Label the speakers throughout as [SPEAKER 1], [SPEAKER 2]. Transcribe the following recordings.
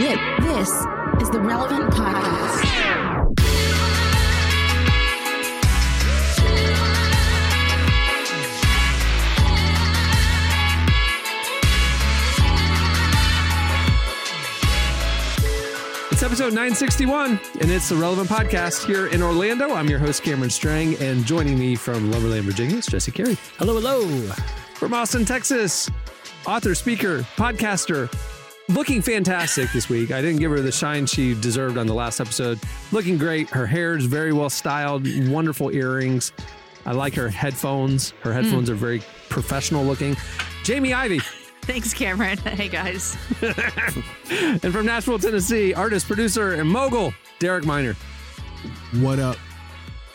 [SPEAKER 1] This is the Relevant Podcast.
[SPEAKER 2] It's episode 961, and it's the Relevant Podcast here in Orlando. I'm your host, Cameron Strang, and joining me from Lumberland, Virginia is Jesse Carey.
[SPEAKER 3] Hello, hello.
[SPEAKER 2] From Austin, Texas, author, speaker, podcaster, looking fantastic this week. I didn't give her the shine she deserved on the last episode. Looking great. Her hair is very well styled, wonderful earrings. I like her headphones. Her headphones are very professional looking. Jamie Ivy.
[SPEAKER 4] Thanks, Cameron. Hey, guys.
[SPEAKER 2] And from Nashville, Tennessee, artist, producer, and mogul, Derek Minor.
[SPEAKER 5] What up?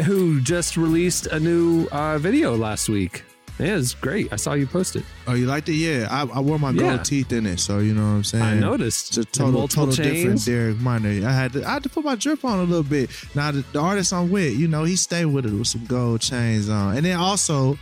[SPEAKER 2] who just released a new uh, video last week. Yeah, it's great. I saw you post it.
[SPEAKER 5] Oh, you liked it? Yeah, I, I wore my gold
[SPEAKER 2] Yeah.
[SPEAKER 5] teeth in it, so you know what I'm saying.
[SPEAKER 2] I noticed.
[SPEAKER 5] It's a
[SPEAKER 2] The
[SPEAKER 5] total, total different. Derek Minor. I had to, I had to put my drip on a little bit. Now the, the artist I'm with, you know, he stayed with it with some gold chains on, and then also.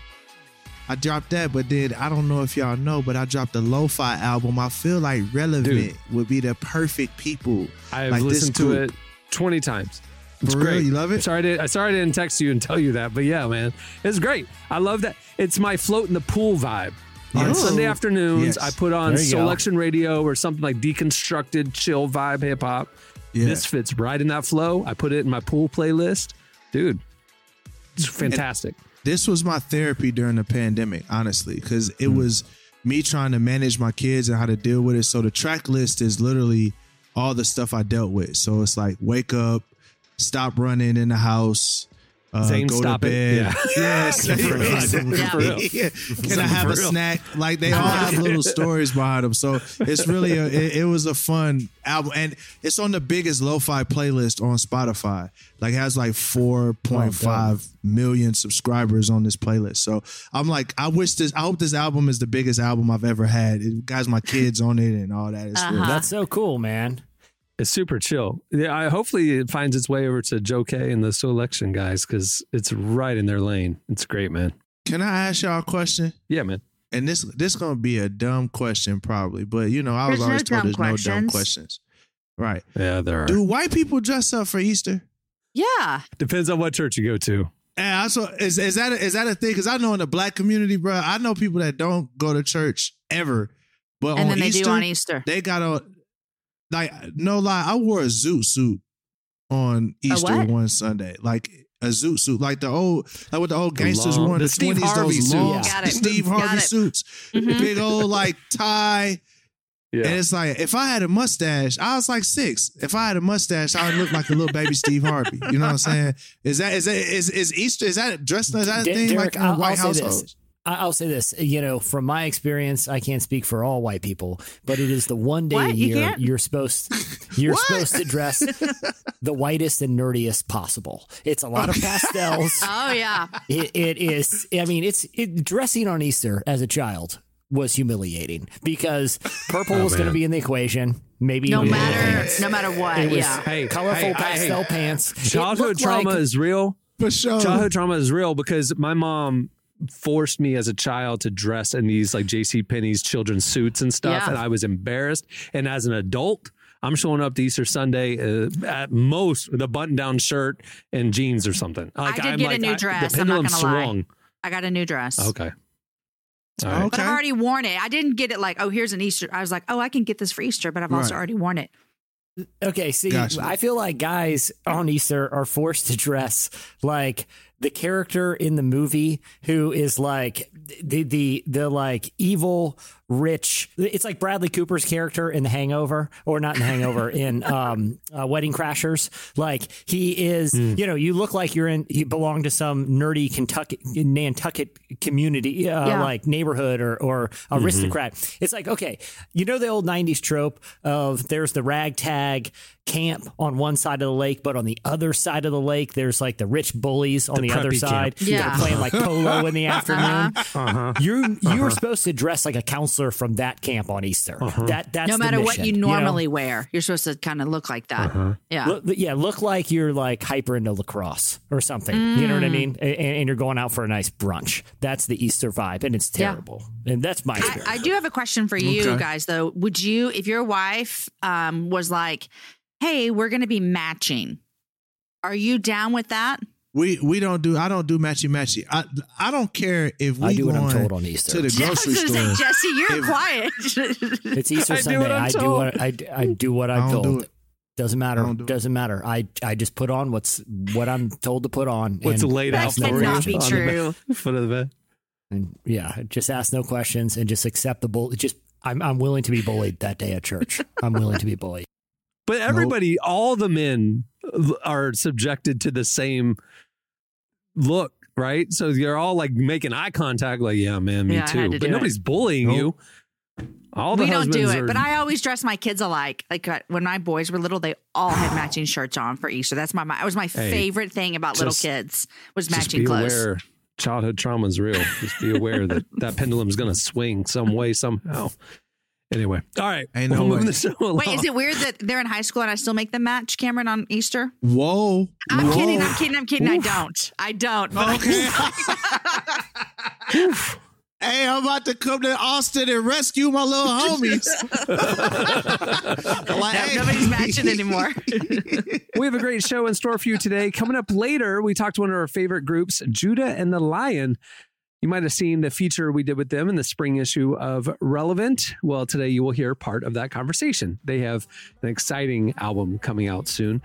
[SPEAKER 5] I dropped that, but then I don't know if y'all know, but I dropped a lo-fi album. I feel like relevant
[SPEAKER 2] Dude.
[SPEAKER 5] would be the perfect people.
[SPEAKER 2] I've
[SPEAKER 5] like
[SPEAKER 2] listened to it 20 times. It's
[SPEAKER 5] real?
[SPEAKER 2] great.
[SPEAKER 5] You love it?
[SPEAKER 2] Sorry, I didn't, sorry I didn't text you and tell you that, but yeah, man, it's great. I love that. It's my float in the pool vibe. On
[SPEAKER 5] Yes.
[SPEAKER 2] Sunday afternoons,
[SPEAKER 5] Yes.
[SPEAKER 2] I put on
[SPEAKER 3] you go.
[SPEAKER 2] selection radio or something like deconstructed, chill vibe hip hop.
[SPEAKER 5] Yeah.
[SPEAKER 2] This fits right in that flow. I put it in my pool playlist. Dude, it's fantastic.
[SPEAKER 5] this was my therapy during the pandemic, honestly, because it
[SPEAKER 2] Hmm.
[SPEAKER 5] was me trying to manage my kids and how to deal with it. So the track list is literally all the stuff I dealt with. So it's like wake up, stop running in the house. Uh,
[SPEAKER 2] Zane,
[SPEAKER 5] go
[SPEAKER 2] stop
[SPEAKER 5] to
[SPEAKER 2] it.
[SPEAKER 5] bed.
[SPEAKER 2] Yeah.
[SPEAKER 5] Yes.
[SPEAKER 4] Yeah.
[SPEAKER 5] Yeah. Can I have a
[SPEAKER 2] real.
[SPEAKER 5] snack? Like they all have little stories behind them. So it's really a, it, it was a fun album, and it's on the biggest lo-fi playlist on Spotify. Like it has like four point five million subscribers on this playlist. So I'm like, I wish this. I hope this album is the biggest album I've ever had. It has my kids on it and all that. It's
[SPEAKER 4] Uh-huh.
[SPEAKER 5] really-
[SPEAKER 3] That's so cool, man.
[SPEAKER 2] It's super chill. Yeah, I hopefully it finds its way over to Joe K and the selection guys because it's right in their lane. It's great, man.
[SPEAKER 5] Can I ask y'all a question?
[SPEAKER 2] Yeah, man.
[SPEAKER 5] And this this gonna be a dumb question probably, but you know I was
[SPEAKER 4] There's no
[SPEAKER 5] always told
[SPEAKER 4] dumb
[SPEAKER 5] there's no dumb
[SPEAKER 4] questions.
[SPEAKER 5] questions. Right?
[SPEAKER 2] Yeah, there are.
[SPEAKER 5] Do white people dress up for Easter?
[SPEAKER 4] Yeah.
[SPEAKER 2] Depends on what church you go to.
[SPEAKER 5] And also, is is that a, is that a thing? Because I know in the black community, bro, I know people that don't go to church ever, but
[SPEAKER 4] And
[SPEAKER 5] on
[SPEAKER 4] then they
[SPEAKER 5] Easter,
[SPEAKER 4] do on Easter.
[SPEAKER 5] they got a like no lie. I wore a zoot suit on Easter one Sunday, like a zoot suit, like the old like what the old gangsters wore in
[SPEAKER 2] the
[SPEAKER 5] the
[SPEAKER 2] Steve
[SPEAKER 5] twenties.
[SPEAKER 2] Harvey
[SPEAKER 5] Those
[SPEAKER 2] suit.
[SPEAKER 5] long
[SPEAKER 4] Got it.
[SPEAKER 5] Steve Harvey
[SPEAKER 4] it.
[SPEAKER 5] suits,
[SPEAKER 4] Mhm.
[SPEAKER 5] big old like tie.
[SPEAKER 2] Yeah.
[SPEAKER 5] And it's like if I had a mustache, I was like six. If I had a mustache, I would look like a little baby Steve Harvey. You know what I'm saying? Is that is that is is Easter? Is that dressed? Is that a thing
[SPEAKER 3] Derek,
[SPEAKER 5] like in
[SPEAKER 3] I'll,
[SPEAKER 5] white
[SPEAKER 3] I'll
[SPEAKER 5] households?
[SPEAKER 3] This. I- I'll say this. You know, from my experience, I can't speak for all white people, but it is the one day a
[SPEAKER 4] What? You
[SPEAKER 3] year
[SPEAKER 4] can't?
[SPEAKER 3] you're supposed you're supposed to dress the whitest and nerdiest possible. It's a lot of pastels.
[SPEAKER 4] Oh, yeah.
[SPEAKER 3] it, it is. I mean, it's it, dressing on Easter as a child was humiliating because purple
[SPEAKER 2] Oh,
[SPEAKER 3] was going to be in the equation. Maybe
[SPEAKER 4] No matter,
[SPEAKER 3] pants.
[SPEAKER 4] no matter what.
[SPEAKER 3] It was
[SPEAKER 4] yeah.
[SPEAKER 2] Hey,
[SPEAKER 3] colorful
[SPEAKER 2] hey, hey,
[SPEAKER 3] pastel
[SPEAKER 2] hey.
[SPEAKER 3] pants. It
[SPEAKER 2] Childhood trauma
[SPEAKER 3] like-
[SPEAKER 2] is real.
[SPEAKER 5] For sure.
[SPEAKER 2] Childhood trauma is real because my mom forced me as a child to dress in these like JC Penney's children's suits and stuff,
[SPEAKER 4] Yeah.
[SPEAKER 2] and I was embarrassed. And as an adult, I'm showing up to Easter Sunday uh, at most with a button-down shirt and jeans or something. Like
[SPEAKER 4] did
[SPEAKER 2] I'm
[SPEAKER 4] get a
[SPEAKER 2] like,
[SPEAKER 4] new
[SPEAKER 2] I-
[SPEAKER 4] dress,
[SPEAKER 2] The
[SPEAKER 4] I'm not
[SPEAKER 2] pendulum
[SPEAKER 4] gonna lie.
[SPEAKER 2] swung.
[SPEAKER 4] I got a new dress.
[SPEAKER 2] Okay. All right.
[SPEAKER 4] But I've already worn it. I didn't get it like, oh, here's an Easter. I was like, oh, I can get this for Easter, but I've also already worn it.
[SPEAKER 3] Okay, see,
[SPEAKER 5] Gotcha.
[SPEAKER 3] I feel like guys on Easter are forced to dress like the character in the movie who is like the the the like evil rich. It's like Bradley Cooper's character in The Hangover, or not in The Hangover, in um, uh, Wedding Crashers. Like he is, you know, you look like you're in, you belong to some nerdy Kentucky Nantucket community, uh,
[SPEAKER 4] Yeah.
[SPEAKER 3] like neighborhood or or aristocrat. It's like okay, you know the old '90s trope of there's the ragtag camp on one side of the lake, but on the other side of the lake there's like the rich bullies on the, other
[SPEAKER 2] preppy
[SPEAKER 3] side.
[SPEAKER 2] camp.
[SPEAKER 4] Yeah.
[SPEAKER 3] They're playing like polo in the afternoon.
[SPEAKER 2] Uh-huh.
[SPEAKER 3] You you were supposed to dress like a counselor from that camp on Easter. That that's
[SPEAKER 4] no
[SPEAKER 3] the
[SPEAKER 4] matter what
[SPEAKER 3] mission,
[SPEAKER 4] you
[SPEAKER 3] know?
[SPEAKER 4] normally wear, you're supposed to kind of look like that.
[SPEAKER 2] Uh-huh.
[SPEAKER 4] Yeah.
[SPEAKER 3] Look, yeah, look like you're like hyper into lacrosse or something. You know what I
[SPEAKER 4] Mm.
[SPEAKER 3] mean? And, and you're going out for a nice brunch. That's the Easter vibe, and it's
[SPEAKER 4] Yeah.
[SPEAKER 3] terrible. And that's my
[SPEAKER 4] I. I do have a question for you
[SPEAKER 5] Okay.
[SPEAKER 4] guys, though. Would you, if your wife um, was like, "Hey, we're going to be matching," are you down with that?
[SPEAKER 5] We we don't do. I don't do matchy matchy. I I don't care if we
[SPEAKER 3] I do what I'm told on Easter.
[SPEAKER 5] to the grocery
[SPEAKER 4] gonna
[SPEAKER 5] store.
[SPEAKER 4] say, Jesse, you're
[SPEAKER 5] If-
[SPEAKER 4] quiet.
[SPEAKER 3] It's Easter Sunday.
[SPEAKER 2] I do
[SPEAKER 3] Sunday.
[SPEAKER 2] what I'm
[SPEAKER 3] I do what I, I do what
[SPEAKER 5] I
[SPEAKER 3] I'm
[SPEAKER 5] don't
[SPEAKER 3] told.
[SPEAKER 5] do it.
[SPEAKER 3] Doesn't matter.
[SPEAKER 5] I don't it.
[SPEAKER 3] Doesn't matter. I I just put on what's what I'm told to put on.
[SPEAKER 2] What's
[SPEAKER 3] and
[SPEAKER 2] laid out for you
[SPEAKER 4] cannot be true.
[SPEAKER 2] foot of the bed.
[SPEAKER 3] And yeah, just ask no questions and just accept the bull. Just I'm I'm willing to be bullied that day at church. I'm willing to be bullied.
[SPEAKER 2] But everybody, all the men are subjected to the same look, right? So you're all like making eye contact, like, yeah, man, me
[SPEAKER 4] Yeah,
[SPEAKER 2] too.
[SPEAKER 4] to
[SPEAKER 2] But
[SPEAKER 4] do
[SPEAKER 2] nobody's bullying
[SPEAKER 5] Nope.
[SPEAKER 2] you. All the
[SPEAKER 4] we don't do it,
[SPEAKER 2] are-
[SPEAKER 4] but I always dress my kids alike. Like uh, when my boys were little, they all had matching shirts on for Easter. That's my that was my
[SPEAKER 2] Hey,
[SPEAKER 4] favorite thing about little kids was
[SPEAKER 2] just
[SPEAKER 4] matching
[SPEAKER 2] be
[SPEAKER 4] clothes.
[SPEAKER 2] aware childhood trauma is real. Just be aware that that pendulum is going to swing some way, somehow. Anyway, all right.
[SPEAKER 5] Ain't
[SPEAKER 2] we're
[SPEAKER 5] no
[SPEAKER 2] moving
[SPEAKER 5] way.
[SPEAKER 2] the show along.
[SPEAKER 4] Wait, is it weird that they're in high school and I still make them match Cameron on Easter?
[SPEAKER 5] Whoa!
[SPEAKER 4] I'm
[SPEAKER 5] Whoa.
[SPEAKER 4] kidding. I'm kidding. I'm kidding. I don't. I don't. But
[SPEAKER 5] Okay. hey, I'm about to come to Austin and rescue my little homies. Like, hey.
[SPEAKER 4] nobody's matching anymore.
[SPEAKER 2] We have a great show in store for you today. Coming up later, we talked to one of our favorite groups, Judah and the Lion. You might have seen the feature we did with them in the spring issue of Relevant. Well, today you will hear part of that conversation. They have an exciting album coming out soon.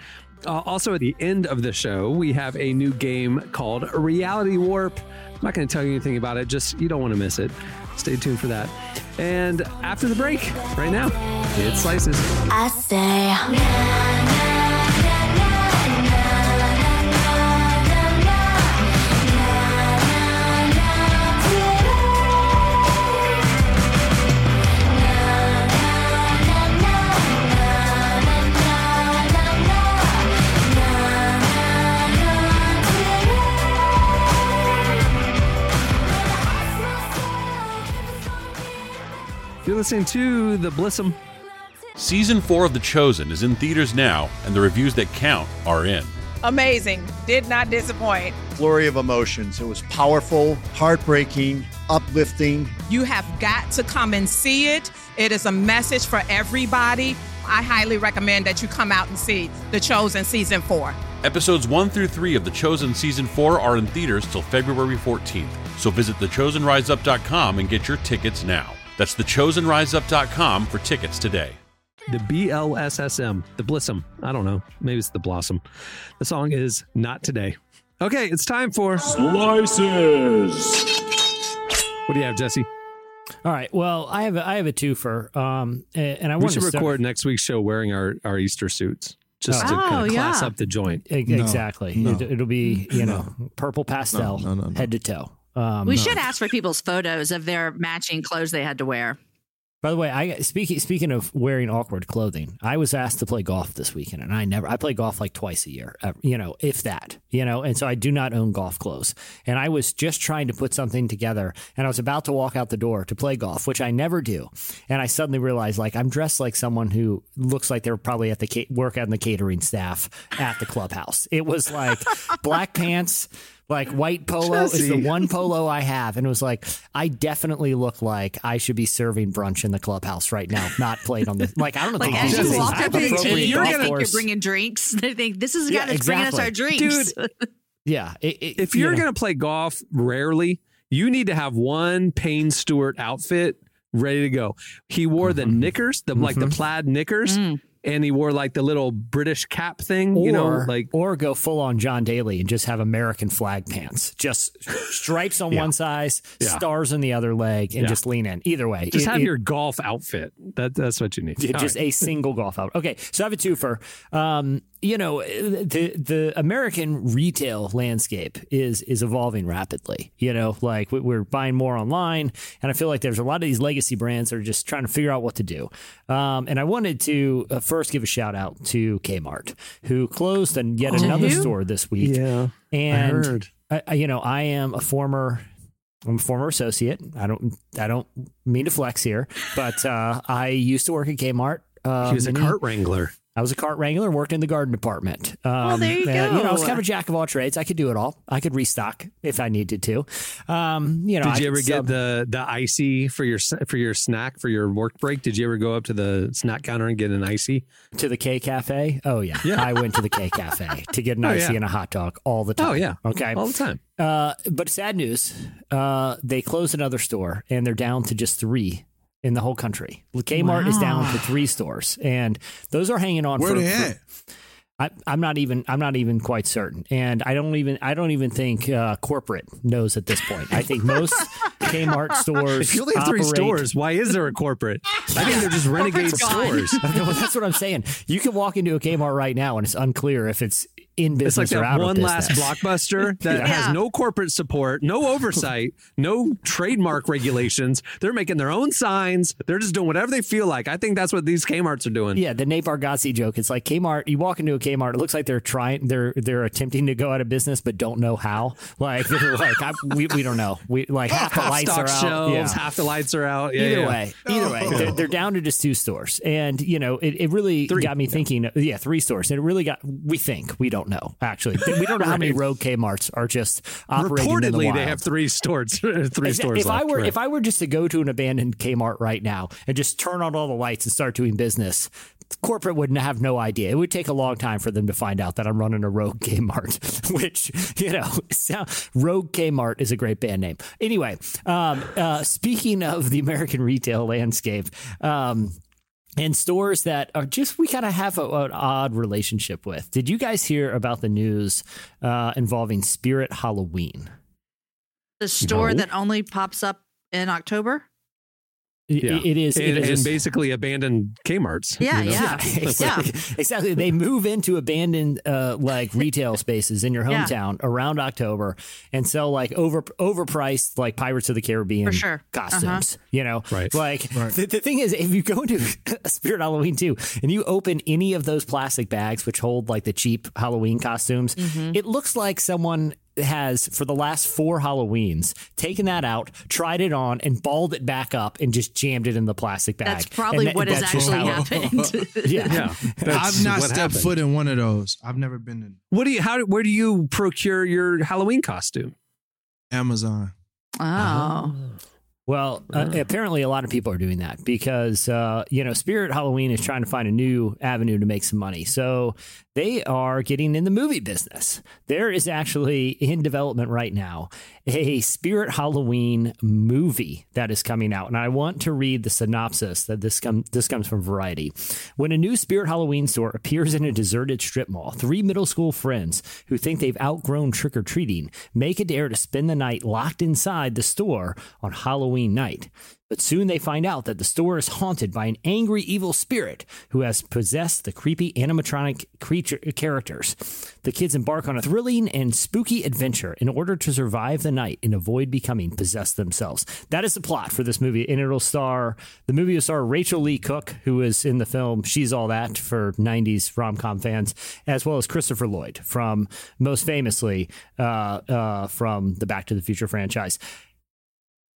[SPEAKER 2] Uh, also, at the end of the show, we have a new game called Reality Warp. I'm not going to tell you anything about it, just you don't want to miss it. Stay tuned for that. And after the break, right now, it slices.
[SPEAKER 1] I say.
[SPEAKER 2] Listening to The Blissum.
[SPEAKER 6] Season 4 of The Chosen is in theaters now, and the reviews that count are in.
[SPEAKER 7] Amazing. Did not disappoint.
[SPEAKER 8] flurry of emotions. It was powerful, heartbreaking, uplifting.
[SPEAKER 7] You have got to come and see it. It is a message for everybody. I highly recommend that you come out and see The Chosen Season 4.
[SPEAKER 6] Episodes 1 through 3 of The Chosen Season 4 are in theaters till February 14th, so visit thechosenriseup.com and get your tickets now. That's thechosenriseup.com for tickets today.
[SPEAKER 2] The BLSSM, the Blissum. I don't know. Maybe it's the Blossom. The song is Not Today. Okay, it's time for
[SPEAKER 9] Slices.
[SPEAKER 2] What do you have, Jesse?
[SPEAKER 3] All right. Well, I have a, I have a twofer, um, and I
[SPEAKER 2] We
[SPEAKER 3] want
[SPEAKER 2] should
[SPEAKER 3] to start-
[SPEAKER 2] record next week's show wearing our, our Easter suits just to
[SPEAKER 4] Oh,
[SPEAKER 2] kind of class
[SPEAKER 4] yeah.
[SPEAKER 2] up the joint.
[SPEAKER 3] E- exactly.
[SPEAKER 5] no.
[SPEAKER 3] It, it'll be you know purple pastel,
[SPEAKER 5] No, no, no, no.
[SPEAKER 3] head to toe. Um,
[SPEAKER 4] we should ask for people's photos of their matching clothes they had to wear.
[SPEAKER 3] By the way, I speaking speaking of wearing awkward clothing, I was asked to play golf this weekend, and I never I play golf like twice a year, you know, if that, you know, and so I do not own golf clothes. And I was just trying to put something together, and I was about to walk out the door to play golf, which I never do, and I suddenly realized like I'm dressed like someone who looks like they're probably at the work on the catering staff at the clubhouse. It was like black pants. Like white polo is the one polo I have, and it was like I definitely look like I should be serving brunch in the clubhouse right now, not playing on the like I don't know.
[SPEAKER 4] Like
[SPEAKER 3] if
[SPEAKER 4] as you walk up to the
[SPEAKER 3] appropriate
[SPEAKER 4] table,
[SPEAKER 3] golf
[SPEAKER 4] they think you're bringing drinks. They think this is the guy
[SPEAKER 3] Yeah,
[SPEAKER 4] that's bringing us our
[SPEAKER 3] exactly.
[SPEAKER 4] drinks.
[SPEAKER 3] yeah, it- it-
[SPEAKER 2] If
[SPEAKER 3] you
[SPEAKER 2] you're
[SPEAKER 3] know.
[SPEAKER 2] going to play golf rarely, you need to have one Payne Stewart outfit ready to go. He wore the
[SPEAKER 3] Mm-hmm.
[SPEAKER 2] knickers, the like the plaid knickers, and he wore like the little British cap thing,
[SPEAKER 3] or
[SPEAKER 2] you know, like
[SPEAKER 3] or go full on John Daly and just have American flag pants, just stripes on
[SPEAKER 2] Yeah.
[SPEAKER 3] one side,
[SPEAKER 2] Yeah.
[SPEAKER 3] stars on the other leg, and
[SPEAKER 2] Yeah.
[SPEAKER 3] just lean in. Either way,
[SPEAKER 2] just
[SPEAKER 3] It-
[SPEAKER 2] have
[SPEAKER 3] it-
[SPEAKER 2] your golf outfit. That that's what you need.
[SPEAKER 3] Just
[SPEAKER 2] right.
[SPEAKER 3] a single golf outfit. Okay, so I have a twofer. Um, you know, the the American retail landscape is is evolving rapidly. You know, like we- we're buying more online, and I feel like there's a lot of these legacy brands that are just trying to figure out what to do. Um, and I wanted to uh, first first give a shout out to Kmart, who closed and yet another
[SPEAKER 4] who?
[SPEAKER 3] store this week.
[SPEAKER 2] Yeah, I
[SPEAKER 3] and
[SPEAKER 2] heard.
[SPEAKER 3] I, I- you know, I am a former. I'm a former associate. I don't. I don't mean to flex here, but uh, I used to work at Kmart. Uh,
[SPEAKER 2] He was a
[SPEAKER 3] many-
[SPEAKER 2] cart wrangler.
[SPEAKER 3] I was a cart wrangler, and worked in the garden department. Um,
[SPEAKER 4] there you
[SPEAKER 3] and, You know, I was kind of a jack of all trades. I could do it all. I could restock if I needed to. Um, you know,
[SPEAKER 2] Did
[SPEAKER 3] I
[SPEAKER 2] you
[SPEAKER 3] could
[SPEAKER 2] ever
[SPEAKER 3] sub-
[SPEAKER 2] get the the icy for your for your snack for your work break? Did you ever go up to the snack counter and get an icy?
[SPEAKER 3] to the K Cafe? Oh yeah,
[SPEAKER 2] Yeah.
[SPEAKER 3] I went to the K Cafe to get an
[SPEAKER 2] Oh,
[SPEAKER 3] icy
[SPEAKER 2] yeah.
[SPEAKER 3] and a hot dog all the time.
[SPEAKER 2] Oh yeah,
[SPEAKER 3] Okay.
[SPEAKER 2] all the time.
[SPEAKER 3] Uh, but sad news. Uh, they closed another store and they're down to just three in the whole country. Kmart is down to three stores, and those are hanging on.
[SPEAKER 5] Where
[SPEAKER 3] for,
[SPEAKER 5] they at?
[SPEAKER 3] I, I'm not even. I'm not even quite certain, and I don't even. I don't even think uh, corporate knows at this point. I think most Kmart stores.
[SPEAKER 2] If you only have three stores, why is there a corporate? I think they're just renegade stores.
[SPEAKER 3] Well, that's what I'm saying. You can walk into a Kmart right now, and it's unclear if it's in
[SPEAKER 2] It's like
[SPEAKER 3] or
[SPEAKER 2] that
[SPEAKER 3] out
[SPEAKER 2] one
[SPEAKER 3] of
[SPEAKER 2] last blockbuster that
[SPEAKER 4] Yeah.
[SPEAKER 2] has no corporate support, no oversight, no trademark regulations. They're making their own signs. They're just doing whatever they feel like. I think that's what these Kmart's are doing.
[SPEAKER 3] Yeah, the Nate Bargatze joke. It's like Kmart. You walk into a Kmart, it looks like they're trying. They're they're attempting to go out of business, but don't know how. Like they're like, I, we we don't know. We like half the lights
[SPEAKER 2] stock
[SPEAKER 3] are out.
[SPEAKER 2] shelves,
[SPEAKER 3] Yeah.
[SPEAKER 2] half the lights are out. Yeah,
[SPEAKER 3] Either
[SPEAKER 2] yeah.
[SPEAKER 3] way, either way, they're, they're down to just two stores, and you know, it, it really
[SPEAKER 2] Three.
[SPEAKER 3] got me thinking. Yeah, three stores, and it really got. We think we don't know actually. We don't know how many rogue Kmart's are just operating in the
[SPEAKER 2] Reportedly,
[SPEAKER 3] wild.
[SPEAKER 2] they have three stores. three
[SPEAKER 3] If-
[SPEAKER 2] stores.
[SPEAKER 3] If I were
[SPEAKER 2] right.
[SPEAKER 3] if I were just to go to an abandoned Kmart right now and just turn on all the lights and start doing business, corporate wouldn't have no idea. It would take a long time for them to find out that I'm running a rogue Kmart, which you know, sound, rogue Kmart is a great band name. Anyway, um, uh, speaking of the American retail landscape. Um, and stores that are just we kind of have a, an odd relationship with. Did you guys hear about the news uh, involving Spirit Halloween?
[SPEAKER 4] The store
[SPEAKER 2] No.
[SPEAKER 4] that only pops up in October.
[SPEAKER 3] It- it is.
[SPEAKER 2] and,
[SPEAKER 3] it is
[SPEAKER 2] and basically abandoned Kmart's.
[SPEAKER 4] Yeah,
[SPEAKER 2] you know?
[SPEAKER 4] yeah.
[SPEAKER 3] exactly. exactly. They move into abandoned uh, like retail spaces in your
[SPEAKER 4] Yeah.
[SPEAKER 3] hometown around October and sell like over overpriced like Pirates of the Caribbean
[SPEAKER 4] For sure.
[SPEAKER 3] costumes. You know,
[SPEAKER 2] Right.
[SPEAKER 3] Like The, the thing is, if you go into Spirit Halloween too, and you open any of those plastic bags which hold like the cheap Halloween costumes, it looks like someone has for the last four Halloweens taken that out, tried it on, and balled it back up and just jammed it in the plastic bag.
[SPEAKER 4] That's probably
[SPEAKER 3] And that-
[SPEAKER 4] what has
[SPEAKER 3] that's just
[SPEAKER 4] actually
[SPEAKER 3] how
[SPEAKER 4] happened.
[SPEAKER 3] Yeah.
[SPEAKER 2] Yeah,
[SPEAKER 5] I've not stepped
[SPEAKER 2] happened.
[SPEAKER 5] foot in one of those. I've never been in
[SPEAKER 2] What do you? How? Where do you procure your Halloween costume?
[SPEAKER 5] Amazon.
[SPEAKER 4] oh.
[SPEAKER 3] Well, uh, apparently a lot of people are doing that because uh, you know Spirit Halloween is trying to find a new avenue to make some money. So they are getting in the movie business. There is actually in development right now a Spirit Halloween movie that is coming out, and I want to read the synopsis that this come this comes from Variety. When a new Spirit Halloween store appears in a deserted strip mall, three middle school friends who think they've outgrown trick or treating make a dare to spend the night locked inside the store on Halloween night. But soon they find out that the store is haunted by an angry evil spirit who has possessed the creepy animatronic creature characters. The kids embark on a thrilling and spooky adventure in order to survive the night and avoid becoming possessed themselves. That is the plot for this movie, and it'll star the movie will star Rachael Leigh Cook, who was in the film She's All That for '90s rom-com fans, as well as Christopher Lloyd from most famously uh, uh, from the Back to the Future franchise.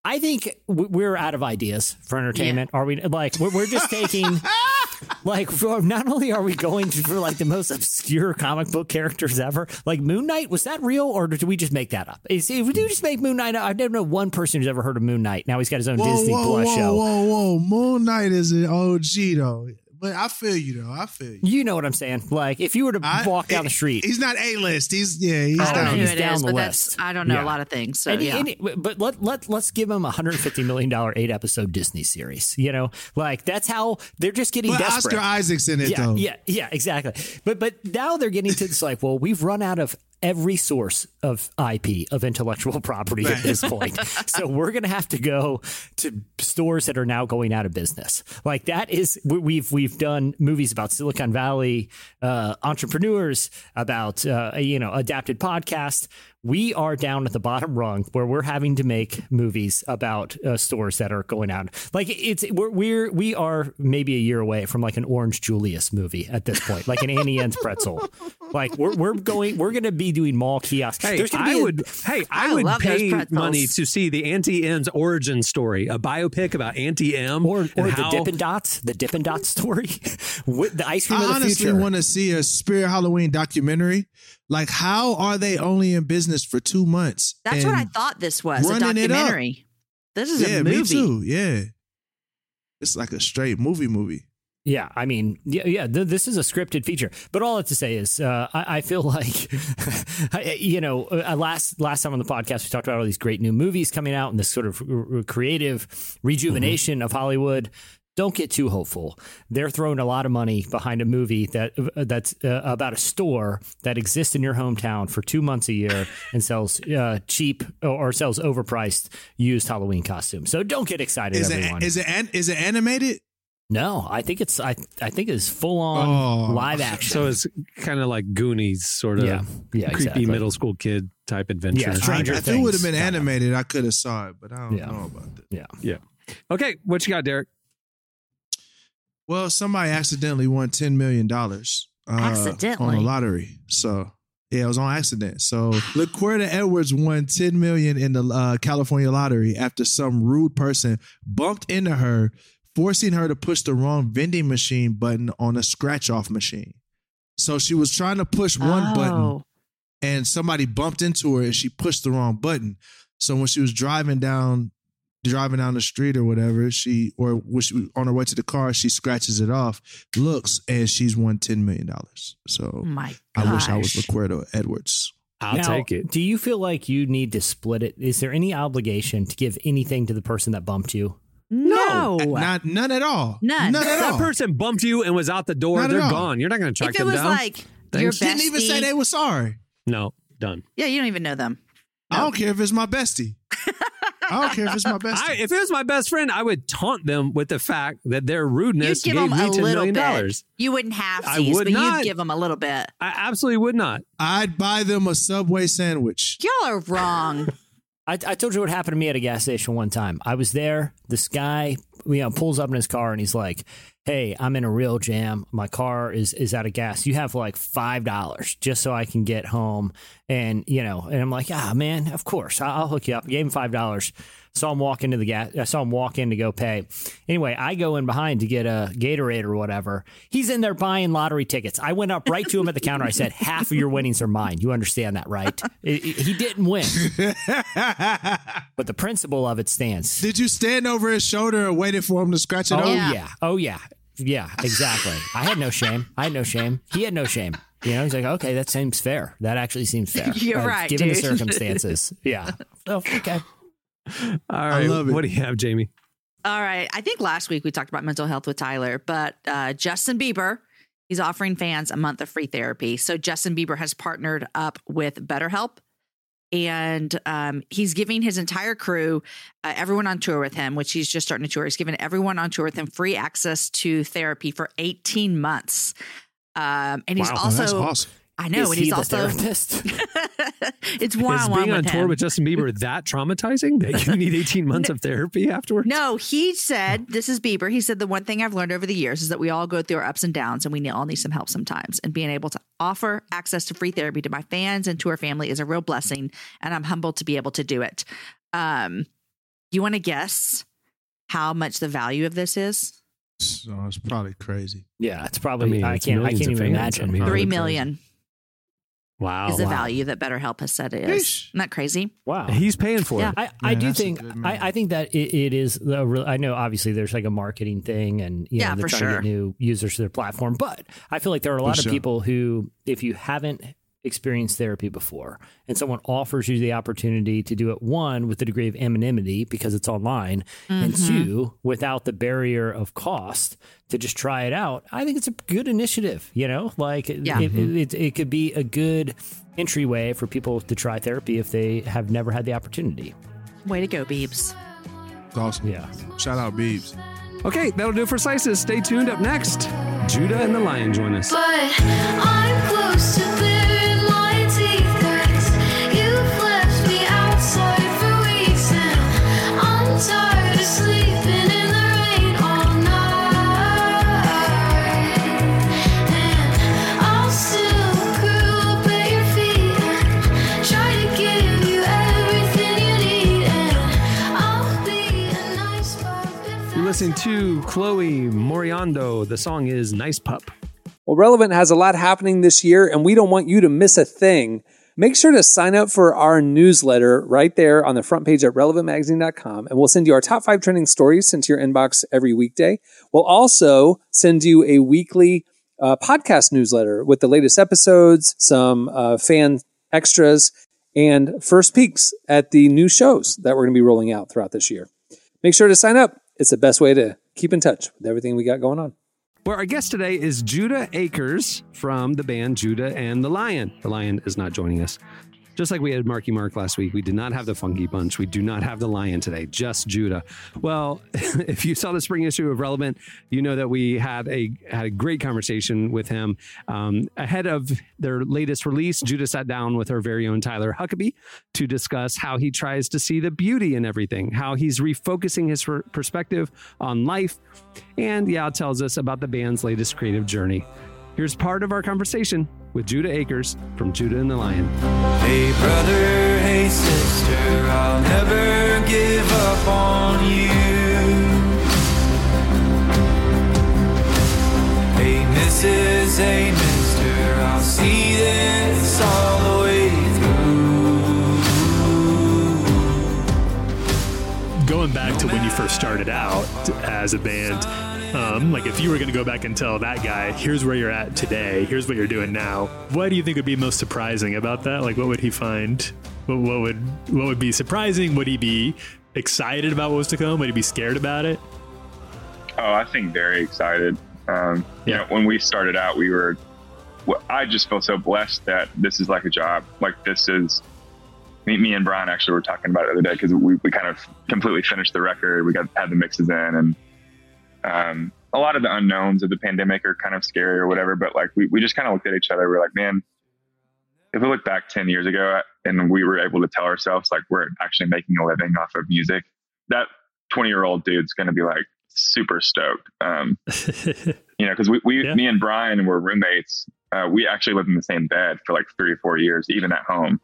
[SPEAKER 3] I think we're out of ideas for entertainment. Are we like we're, we're just taking like for, not only are we going to, for like the most obscure comic book characters ever, like Moon Knight was that real or did we just make that up? Is, if we do just make Moon Knight, I don't know one person who's ever heard of Moon Knight. Now he's got his own
[SPEAKER 5] Whoa,
[SPEAKER 3] Disney
[SPEAKER 5] whoa,
[SPEAKER 3] Plus
[SPEAKER 5] whoa,
[SPEAKER 3] show.
[SPEAKER 5] whoa, whoa! Moon Knight is an OG though, but I feel you though. I feel you.
[SPEAKER 3] You know what I'm saying? Like if you were to
[SPEAKER 5] I-
[SPEAKER 3] walk down eh, the street,
[SPEAKER 5] He's not a list. He's yeah. He's
[SPEAKER 4] I don't know
[SPEAKER 5] down.
[SPEAKER 4] who it
[SPEAKER 3] down
[SPEAKER 4] is,
[SPEAKER 3] the
[SPEAKER 4] but
[SPEAKER 3] list.
[SPEAKER 4] that's I don't know
[SPEAKER 3] Yeah.
[SPEAKER 4] a lot of things. So
[SPEAKER 3] And-
[SPEAKER 4] yeah.
[SPEAKER 3] and- but let let let's give them a 150 million dollar eight episode Disney series. You know, like that's how they're just getting
[SPEAKER 5] But
[SPEAKER 3] desperate.
[SPEAKER 5] Oscar Isaac's in it
[SPEAKER 3] yeah,
[SPEAKER 5] though.
[SPEAKER 3] yeah, yeah, exactly. But but now they're getting to this like, well, we've run out of every source of IP of intellectual property at this point, so we're gonna have to go to stores that are now going out of business. Like that is we- we've we've done movies about Silicon Valley uh, entrepreneurs, about uh, you know adapted podcasts. We are down at the bottom rung where we're having to make movies about uh, stores that are going out. Like it's we're, we're we are maybe a year away from like an Orange Julius movie at this point, like an Auntie Anne's pretzel. Like we're we're going we're going to be doing mall kiosks.
[SPEAKER 2] Hey,
[SPEAKER 3] There's gonna
[SPEAKER 2] I would. Hey, I,
[SPEAKER 4] I
[SPEAKER 2] would pay money to see the Auntie Anne's origin story, a biopic about Auntie M,
[SPEAKER 3] or or
[SPEAKER 2] and
[SPEAKER 3] the
[SPEAKER 2] how-
[SPEAKER 3] Dippin' Dots, the Dippin' Dots story, with the ice cream
[SPEAKER 5] I
[SPEAKER 3] of the
[SPEAKER 5] honestly want to see a Spirit Halloween documentary. Like, how are they only in business for two months?
[SPEAKER 4] That's what I thought this was a
[SPEAKER 5] running it up.
[SPEAKER 4] documentary. This is
[SPEAKER 5] Yeah,
[SPEAKER 4] a movie.
[SPEAKER 5] me too. Yeah, it's like a straight movie movie.
[SPEAKER 3] Yeah, I mean, yeah, yeah. Th- this is a scripted feature, but all I have to say is, uh, I, I feel like, I- you know, uh, last last time on the podcast we talked about all these great new movies coming out and this sort of r- r- creative rejuvenation of Hollywood. Don't get too hopeful. They're throwing a lot of money behind a movie that uh, that's uh, about a store that exists in your hometown for two months a year and sells uh, cheap or sells overpriced used Halloween costumes. So don't get excited,
[SPEAKER 5] Is
[SPEAKER 3] everyone.
[SPEAKER 5] it is it an- is it animated?
[SPEAKER 3] No, I think it's I I think it's full on
[SPEAKER 5] Oh.
[SPEAKER 3] live action.
[SPEAKER 2] So it's kind of like Goonies, sort of
[SPEAKER 3] yeah, yeah,
[SPEAKER 2] creepy
[SPEAKER 3] exactly.
[SPEAKER 2] middle school kid type adventure.
[SPEAKER 3] Yeah,
[SPEAKER 5] I,
[SPEAKER 3] Stranger
[SPEAKER 5] if it would have been animated, I could have saw it, but I don't
[SPEAKER 3] Yeah.
[SPEAKER 5] know about that.
[SPEAKER 3] Yeah,
[SPEAKER 2] Okay, what you got, Derek?
[SPEAKER 5] Well, somebody accidentally won ten million dollars uh,
[SPEAKER 4] Accidentally?
[SPEAKER 5] on the lottery. So yeah, it was on accident. So LaQuedra Edwards won ten million in the uh, California lottery after some rude person bumped into her, forcing her to push the wrong vending machine button on a scratch off machine. So she was trying to push one button
[SPEAKER 4] Oh.
[SPEAKER 5] and somebody bumped into her and she pushed the wrong button. So when she was driving down driving down the street or whatever, she or when she, on her way to the car, she scratches it off, looks, and she's won ten million dollars. So
[SPEAKER 4] my
[SPEAKER 5] I wish I was LaQuedra Edwards.
[SPEAKER 2] I'll
[SPEAKER 3] Now,
[SPEAKER 2] take it.
[SPEAKER 3] Do you feel like you need to split it? Is there any obligation to give anything to the person that bumped you?
[SPEAKER 4] No.
[SPEAKER 5] Not none at all.
[SPEAKER 4] None.
[SPEAKER 5] None at
[SPEAKER 2] That
[SPEAKER 5] all.
[SPEAKER 2] person bumped you and was out the door.
[SPEAKER 5] Not
[SPEAKER 2] They're gone. You're not going to track
[SPEAKER 4] if it
[SPEAKER 2] them
[SPEAKER 4] was
[SPEAKER 2] down.
[SPEAKER 4] like your bestie,
[SPEAKER 5] Didn't even say they were sorry.
[SPEAKER 2] no, done.
[SPEAKER 4] yeah, you don't even know them.
[SPEAKER 5] I don't care if it's my bestie. I don't care if it's my bestie.
[SPEAKER 2] I, if it was my best friend, I would taunt them with the fact that their
[SPEAKER 4] You'd
[SPEAKER 2] rudeness
[SPEAKER 4] give
[SPEAKER 2] gave
[SPEAKER 4] them
[SPEAKER 2] me
[SPEAKER 4] a
[SPEAKER 2] ten
[SPEAKER 4] little bit.
[SPEAKER 2] dollars.
[SPEAKER 4] You wouldn't have
[SPEAKER 2] I
[SPEAKER 4] to,
[SPEAKER 2] would
[SPEAKER 4] but
[SPEAKER 2] not.
[SPEAKER 4] you'd give them a little bit.
[SPEAKER 2] I absolutely would not.
[SPEAKER 5] I'd buy them a Subway sandwich.
[SPEAKER 4] Y'all are wrong.
[SPEAKER 3] I, I told you what happened to me at a gas station one time. I was there. This guy, you know, pulls up in his car and he's like, "Hey, I'm in a real jam. My car is is out of gas. You have like five dollars just so I can get home." And you know, and I'm like, "Ah, man, of course, I'll, hook you up." I gave him five dollars. Saw him walk into the gas. I saw him walk in to go pay. Anyway, I go in behind to get a Gatorade or whatever. He's in there buying lottery tickets. I went up right to him at the counter. I said, "Half of your winnings are mine. You understand that, right?" It- it- he didn't win. But the principle of it stands.
[SPEAKER 5] Did you stand over his shoulder and waited for him to scratch it
[SPEAKER 3] oh
[SPEAKER 5] off?
[SPEAKER 3] yeah.
[SPEAKER 4] Yeah.
[SPEAKER 3] Oh yeah. Yeah, exactly. I had no shame. I had no shame. He had no shame. You know, he's like, okay, that seems fair. That actually seems fair.
[SPEAKER 4] You're right,
[SPEAKER 3] Given the circumstances. Yeah. Oh, okay.
[SPEAKER 2] All right,
[SPEAKER 5] love it.
[SPEAKER 2] what do you have, Jamie?
[SPEAKER 4] All right. I think last week we talked about mental health with Tyler, but uh, Justin Bieber, he's offering fans a month of free therapy. So Justin Bieber has partnered up with BetterHelp. And um, he's giving his entire crew, uh, everyone on tour with him, which he's just starting to tour, he's giving everyone on tour with him free access to therapy for 18 months. Um, and he's
[SPEAKER 2] Wow,
[SPEAKER 5] Oh,
[SPEAKER 4] also,
[SPEAKER 5] awesome.
[SPEAKER 4] I know,
[SPEAKER 3] Is
[SPEAKER 4] and
[SPEAKER 3] he
[SPEAKER 4] he's
[SPEAKER 3] the
[SPEAKER 4] also,
[SPEAKER 3] therapist?
[SPEAKER 4] it's one on one.
[SPEAKER 2] being on tour
[SPEAKER 4] him.
[SPEAKER 2] with Justin Bieber that traumatizing that you need 18 months of therapy afterwards?
[SPEAKER 4] No, he said, this is Bieber. He said, the one thing I've learned over the years is that we all go through our ups and downs and we all need some help sometimes. And being able to offer access to free therapy to my fans and to our family is a real blessing. And I'm humbled to be able to do it. Um, you want to guess how much the value of this is?
[SPEAKER 5] So it's probably crazy.
[SPEAKER 3] yeah, it's probably.
[SPEAKER 2] I
[SPEAKER 3] I,
[SPEAKER 2] mean, it's
[SPEAKER 3] can't. I can't even
[SPEAKER 2] fans. I
[SPEAKER 3] imagine.
[SPEAKER 2] mean,
[SPEAKER 4] Three
[SPEAKER 2] crazy.
[SPEAKER 4] Million
[SPEAKER 2] Wow.
[SPEAKER 4] is the
[SPEAKER 3] wow.
[SPEAKER 4] value that BetterHelp has said it is.
[SPEAKER 5] Yeesh.
[SPEAKER 4] Isn't that crazy?
[SPEAKER 3] wow.
[SPEAKER 2] He's paying for
[SPEAKER 4] Yeah.
[SPEAKER 2] it.
[SPEAKER 3] I, I
[SPEAKER 5] Man,
[SPEAKER 3] do think I. I think that it, it is a real, I know obviously there's like a marketing thing and you know
[SPEAKER 4] Yeah,
[SPEAKER 3] they're
[SPEAKER 4] for
[SPEAKER 3] trying to
[SPEAKER 4] sure.
[SPEAKER 3] get new users to their platform but I feel like there are a lot of
[SPEAKER 5] sure.
[SPEAKER 3] people who if you haven't experienced therapy before and someone offers you the opportunity to do it one with the degree of anonymity because it's online and
[SPEAKER 4] Mm-hmm.
[SPEAKER 3] two without the barrier of cost to just try it out I think it's a good initiative you know like it-
[SPEAKER 4] Yeah.
[SPEAKER 3] it, it, it could be a good entryway for people to try therapy if they have never had the opportunity
[SPEAKER 4] Way to go, Beebs.
[SPEAKER 5] It's awesome.
[SPEAKER 3] yeah
[SPEAKER 5] Shout out Beebs.
[SPEAKER 2] Okay, that'll do it for Slices. Stay tuned. Up next, Judah and the Lion join us.
[SPEAKER 1] To
[SPEAKER 2] Chloe Moriondo. The song is Nice Pup.
[SPEAKER 9] Well, Relevant has a lot happening this year, and we don't want you to miss a thing. Make sure to sign up for our newsletter right there on the front page at relevantmagazine.com, and we'll send you our top five trending stories sent to your inbox every weekday. We'll also send you a weekly uh, podcast newsletter with the latest episodes, some uh, fan extras, and first peeks at the new shows that we're going to be rolling out throughout this year. Make sure to sign up. It's the best way to keep in touch with everything we got going on.
[SPEAKER 2] Well, our guest today is Judah Akers from the band Judah and the Lion. The Lion is not joining us. Just like we had Marky Mark last week, we did not have the Funky Bunch. We do not have the Lion today, just Judah. Well, if you saw the spring issue of Relevant, you know that we had a had a great conversation with him um, ahead of their latest release. Judah sat down with our very own Tyler Huckabee to discuss how he tries to see the beauty in everything, how he's refocusing his perspective on life, and yeah, tells us about the band's latest creative journey. Here's part of our conversation with Judah Akers from Judah and the Lion.
[SPEAKER 10] Hey brother, hey sister, I'll never give up on you. Hey Mrs., hey mister, I'll see this all the way
[SPEAKER 11] Going back to when you first started out as a band, um, like if you were going to go back and tell that guy, here's where you're at today, here's what you're doing now. What do you think would be most surprising about that? Like, what would he find? What, what would what would be surprising? Would he be excited about what was to come? Would he be scared about it?
[SPEAKER 12] Oh, I think very excited. Um, you know, when we started out, we were. I just feel so blessed that this is like a job. Like this is. Me, me and Brian actually were talking about it the other day because we, we kind of completely finished the record. We got had the mixes in, and um, a lot of the unknowns of the pandemic are kind of scary or whatever. But like we, we just kind of looked at each other. We are like, man, if we look back 10 years ago and we were able to tell ourselves like we're actually making a living off of music, that 20 year old dude's going to be like super stoked. Um, you know, cause we, we
[SPEAKER 11] Yeah.
[SPEAKER 12] me and Brian were roommates. Uh, we actually lived in the same bed for like three or four years, even at home.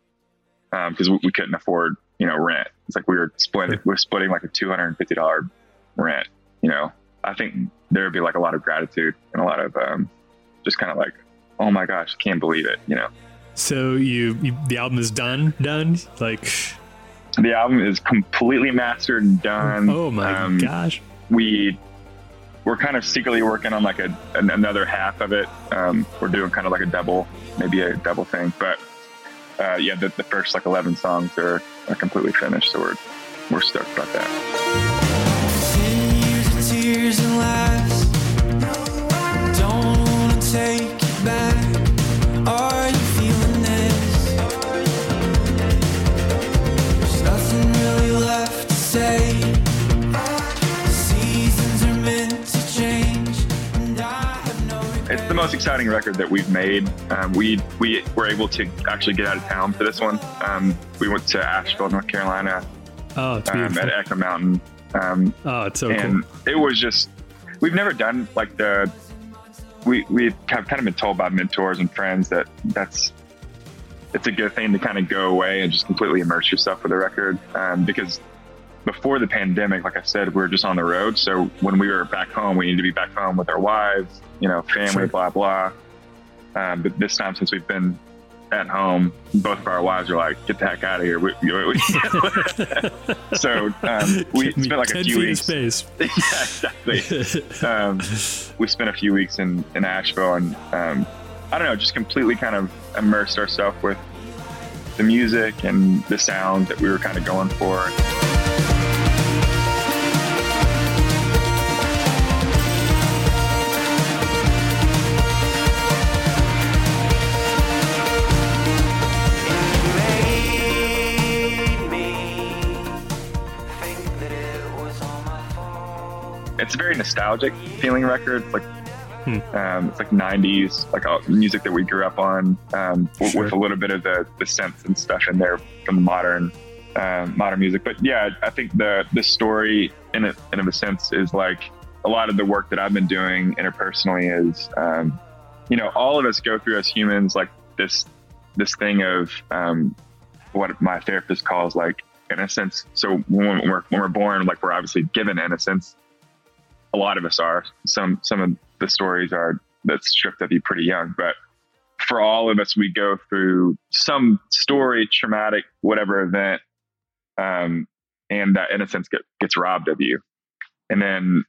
[SPEAKER 12] Um, cause we, we couldn't afford, you know, rent. It's like we were splitting, we are splitting like a $250 rent, you know, I think there would be like a lot of gratitude and a lot of, um, just kind of like, oh my gosh, can't believe it, you know?
[SPEAKER 11] So you, you the album is done, done. Like,
[SPEAKER 12] The album is completely mastered and done.
[SPEAKER 11] oh my
[SPEAKER 12] Um,
[SPEAKER 11] gosh,
[SPEAKER 12] we we're kind of secretly working on like a an, another half of it. Um, we're doing kind of like a double, maybe a double thing. But uh, yeah, the, the first like eleven songs are, are completely finished, so we're we're stoked about that. Most exciting record that we've made. Um, we we were able to actually get out of town for this one. Um, we went to Asheville, North Carolina,
[SPEAKER 11] oh, it's
[SPEAKER 12] um, at Echo Mountain. Um,
[SPEAKER 11] oh, it's so
[SPEAKER 12] and
[SPEAKER 11] cool.
[SPEAKER 12] it was just we've never done like the we we have kind of been told by mentors and friends that that's it's a good thing to kind of go away and just completely immerse yourself with the record um, because before the pandemic like i said we were just on the road so when we were back home we needed to be back home with our wives you know family
[SPEAKER 11] Sure.
[SPEAKER 12] blah blah um, but this time since we've been at home both of our wives are like get the heck out of here we, we- we- so um, we spent like a few weeks
[SPEAKER 11] space.
[SPEAKER 12] yeah, exactly. um, we spent a few weeks in, in Asheville and um, I don't know, just completely kind of immersed ourselves with the music and the sound that we were kind of going for. It's a very nostalgic feeling record. It's like um, it's like '90s, like uh, music that we grew up on, um, w- with a little bit of the the synths and stuff in there from the modern um, modern music. But yeah, I think the the story in a, in a sense is like a lot of the work that I've been doing interpersonally is, um, you know, all of us go through as humans like this this thing of um, what my therapist calls like innocence. So when we're when we're born, like we're obviously given innocence, a lot of us are. Some some of the stories are that stripped of you pretty young, but for all of us, we go through some story, traumatic, whatever event, um, and that innocence get, gets robbed of you. And then,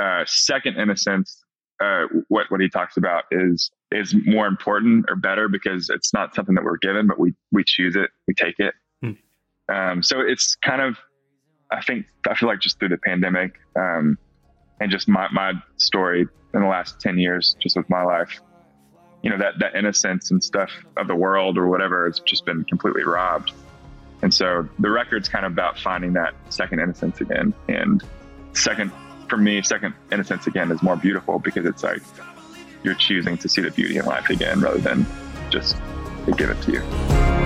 [SPEAKER 12] uh, second innocence, uh, what what he talks about is is more important or better because it's not something that we're given, but we we choose it, we take it. Um, so it's kind of, I think, I feel like just through the pandemic um, and just my my story in the last ten years, just with my life, you know that that innocence and stuff of the world or whatever has just been completely robbed. And so the record's kind of about finding that second innocence again. And second for me second innocence again is more beautiful because it's like you're choosing to see the beauty in life again rather than just to give it to you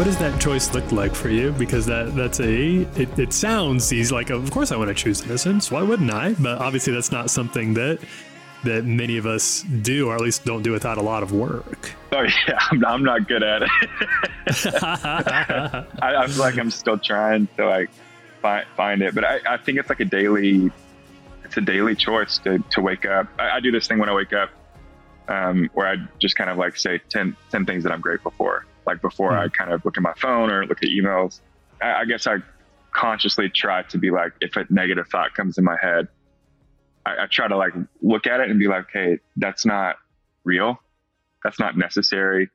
[SPEAKER 11] What does that choice look like for you? Because that that's a it, it sounds easy. Like of course I want to choose innocence. Why wouldn't I? But obviously that's not something that that many of us do, or at least don't do without a lot of work.
[SPEAKER 12] oh yeah i'm, I'm not good at it I, I feel like i'm still trying to like find, find it but I, I think it's like a daily it's a daily choice to, to wake up I, I do this thing when i wake up um, where i just kind of like say 10, 10 things that i'm grateful for like before i kind of look at my phone or look at emails I, I guess i consciously try to be like if a negative thought comes in my head I, I try to like look at it and be like hey that's not real that's not necessary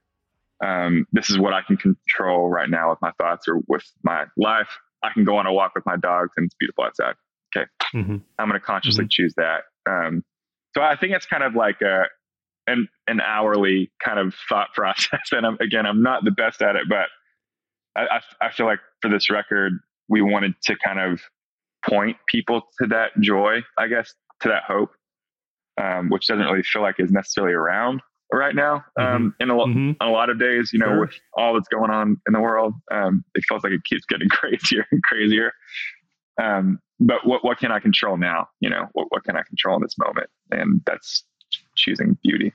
[SPEAKER 12] um, this is what I can control right now with my thoughts or with my life. I can go on a walk with my dogs and it's beautiful outside. Okay.
[SPEAKER 11] Mm-hmm.
[SPEAKER 12] I'm going to consciously choose that. Um, so I think it's kind of like a, an, an hourly kind of thought process. And I'm, again, I'm not the best at it, but I, I, I feel like for this record, we wanted to kind of point people to that joy, I guess, to that hope, um, which doesn't really feel like is necessarily around right now. Um, in a, lo- on a lot of days, you know,
[SPEAKER 11] Sure.
[SPEAKER 12] with all that's going on in the world, um, it feels like it keeps getting crazier and crazier. Um, but what, what can I control now? You know, what, what can I control in this moment? And that's choosing beauty.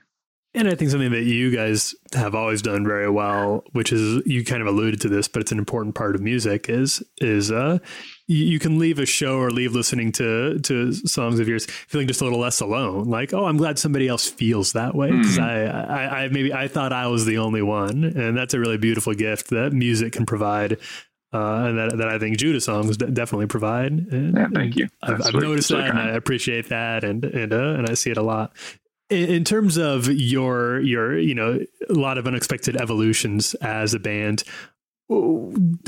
[SPEAKER 11] And I think something that you guys have always done very well, which is you kind of alluded to this, but it's an important part of music, is is uh you, can leave a show or leave listening to to songs of yours feeling just a little less alone. Like, oh, I'm glad somebody else feels that way because I, I I maybe I thought I was the only one, and that's a really beautiful gift that music can provide. Uh, and that, that I think Judah songs definitely provide. And,
[SPEAKER 12] Yeah, thank you.
[SPEAKER 11] I've, I've noticed that, and. I appreciate that, and and uh, and I see it a lot. In, terms of your your you know a lot of unexpected evolutions as a band,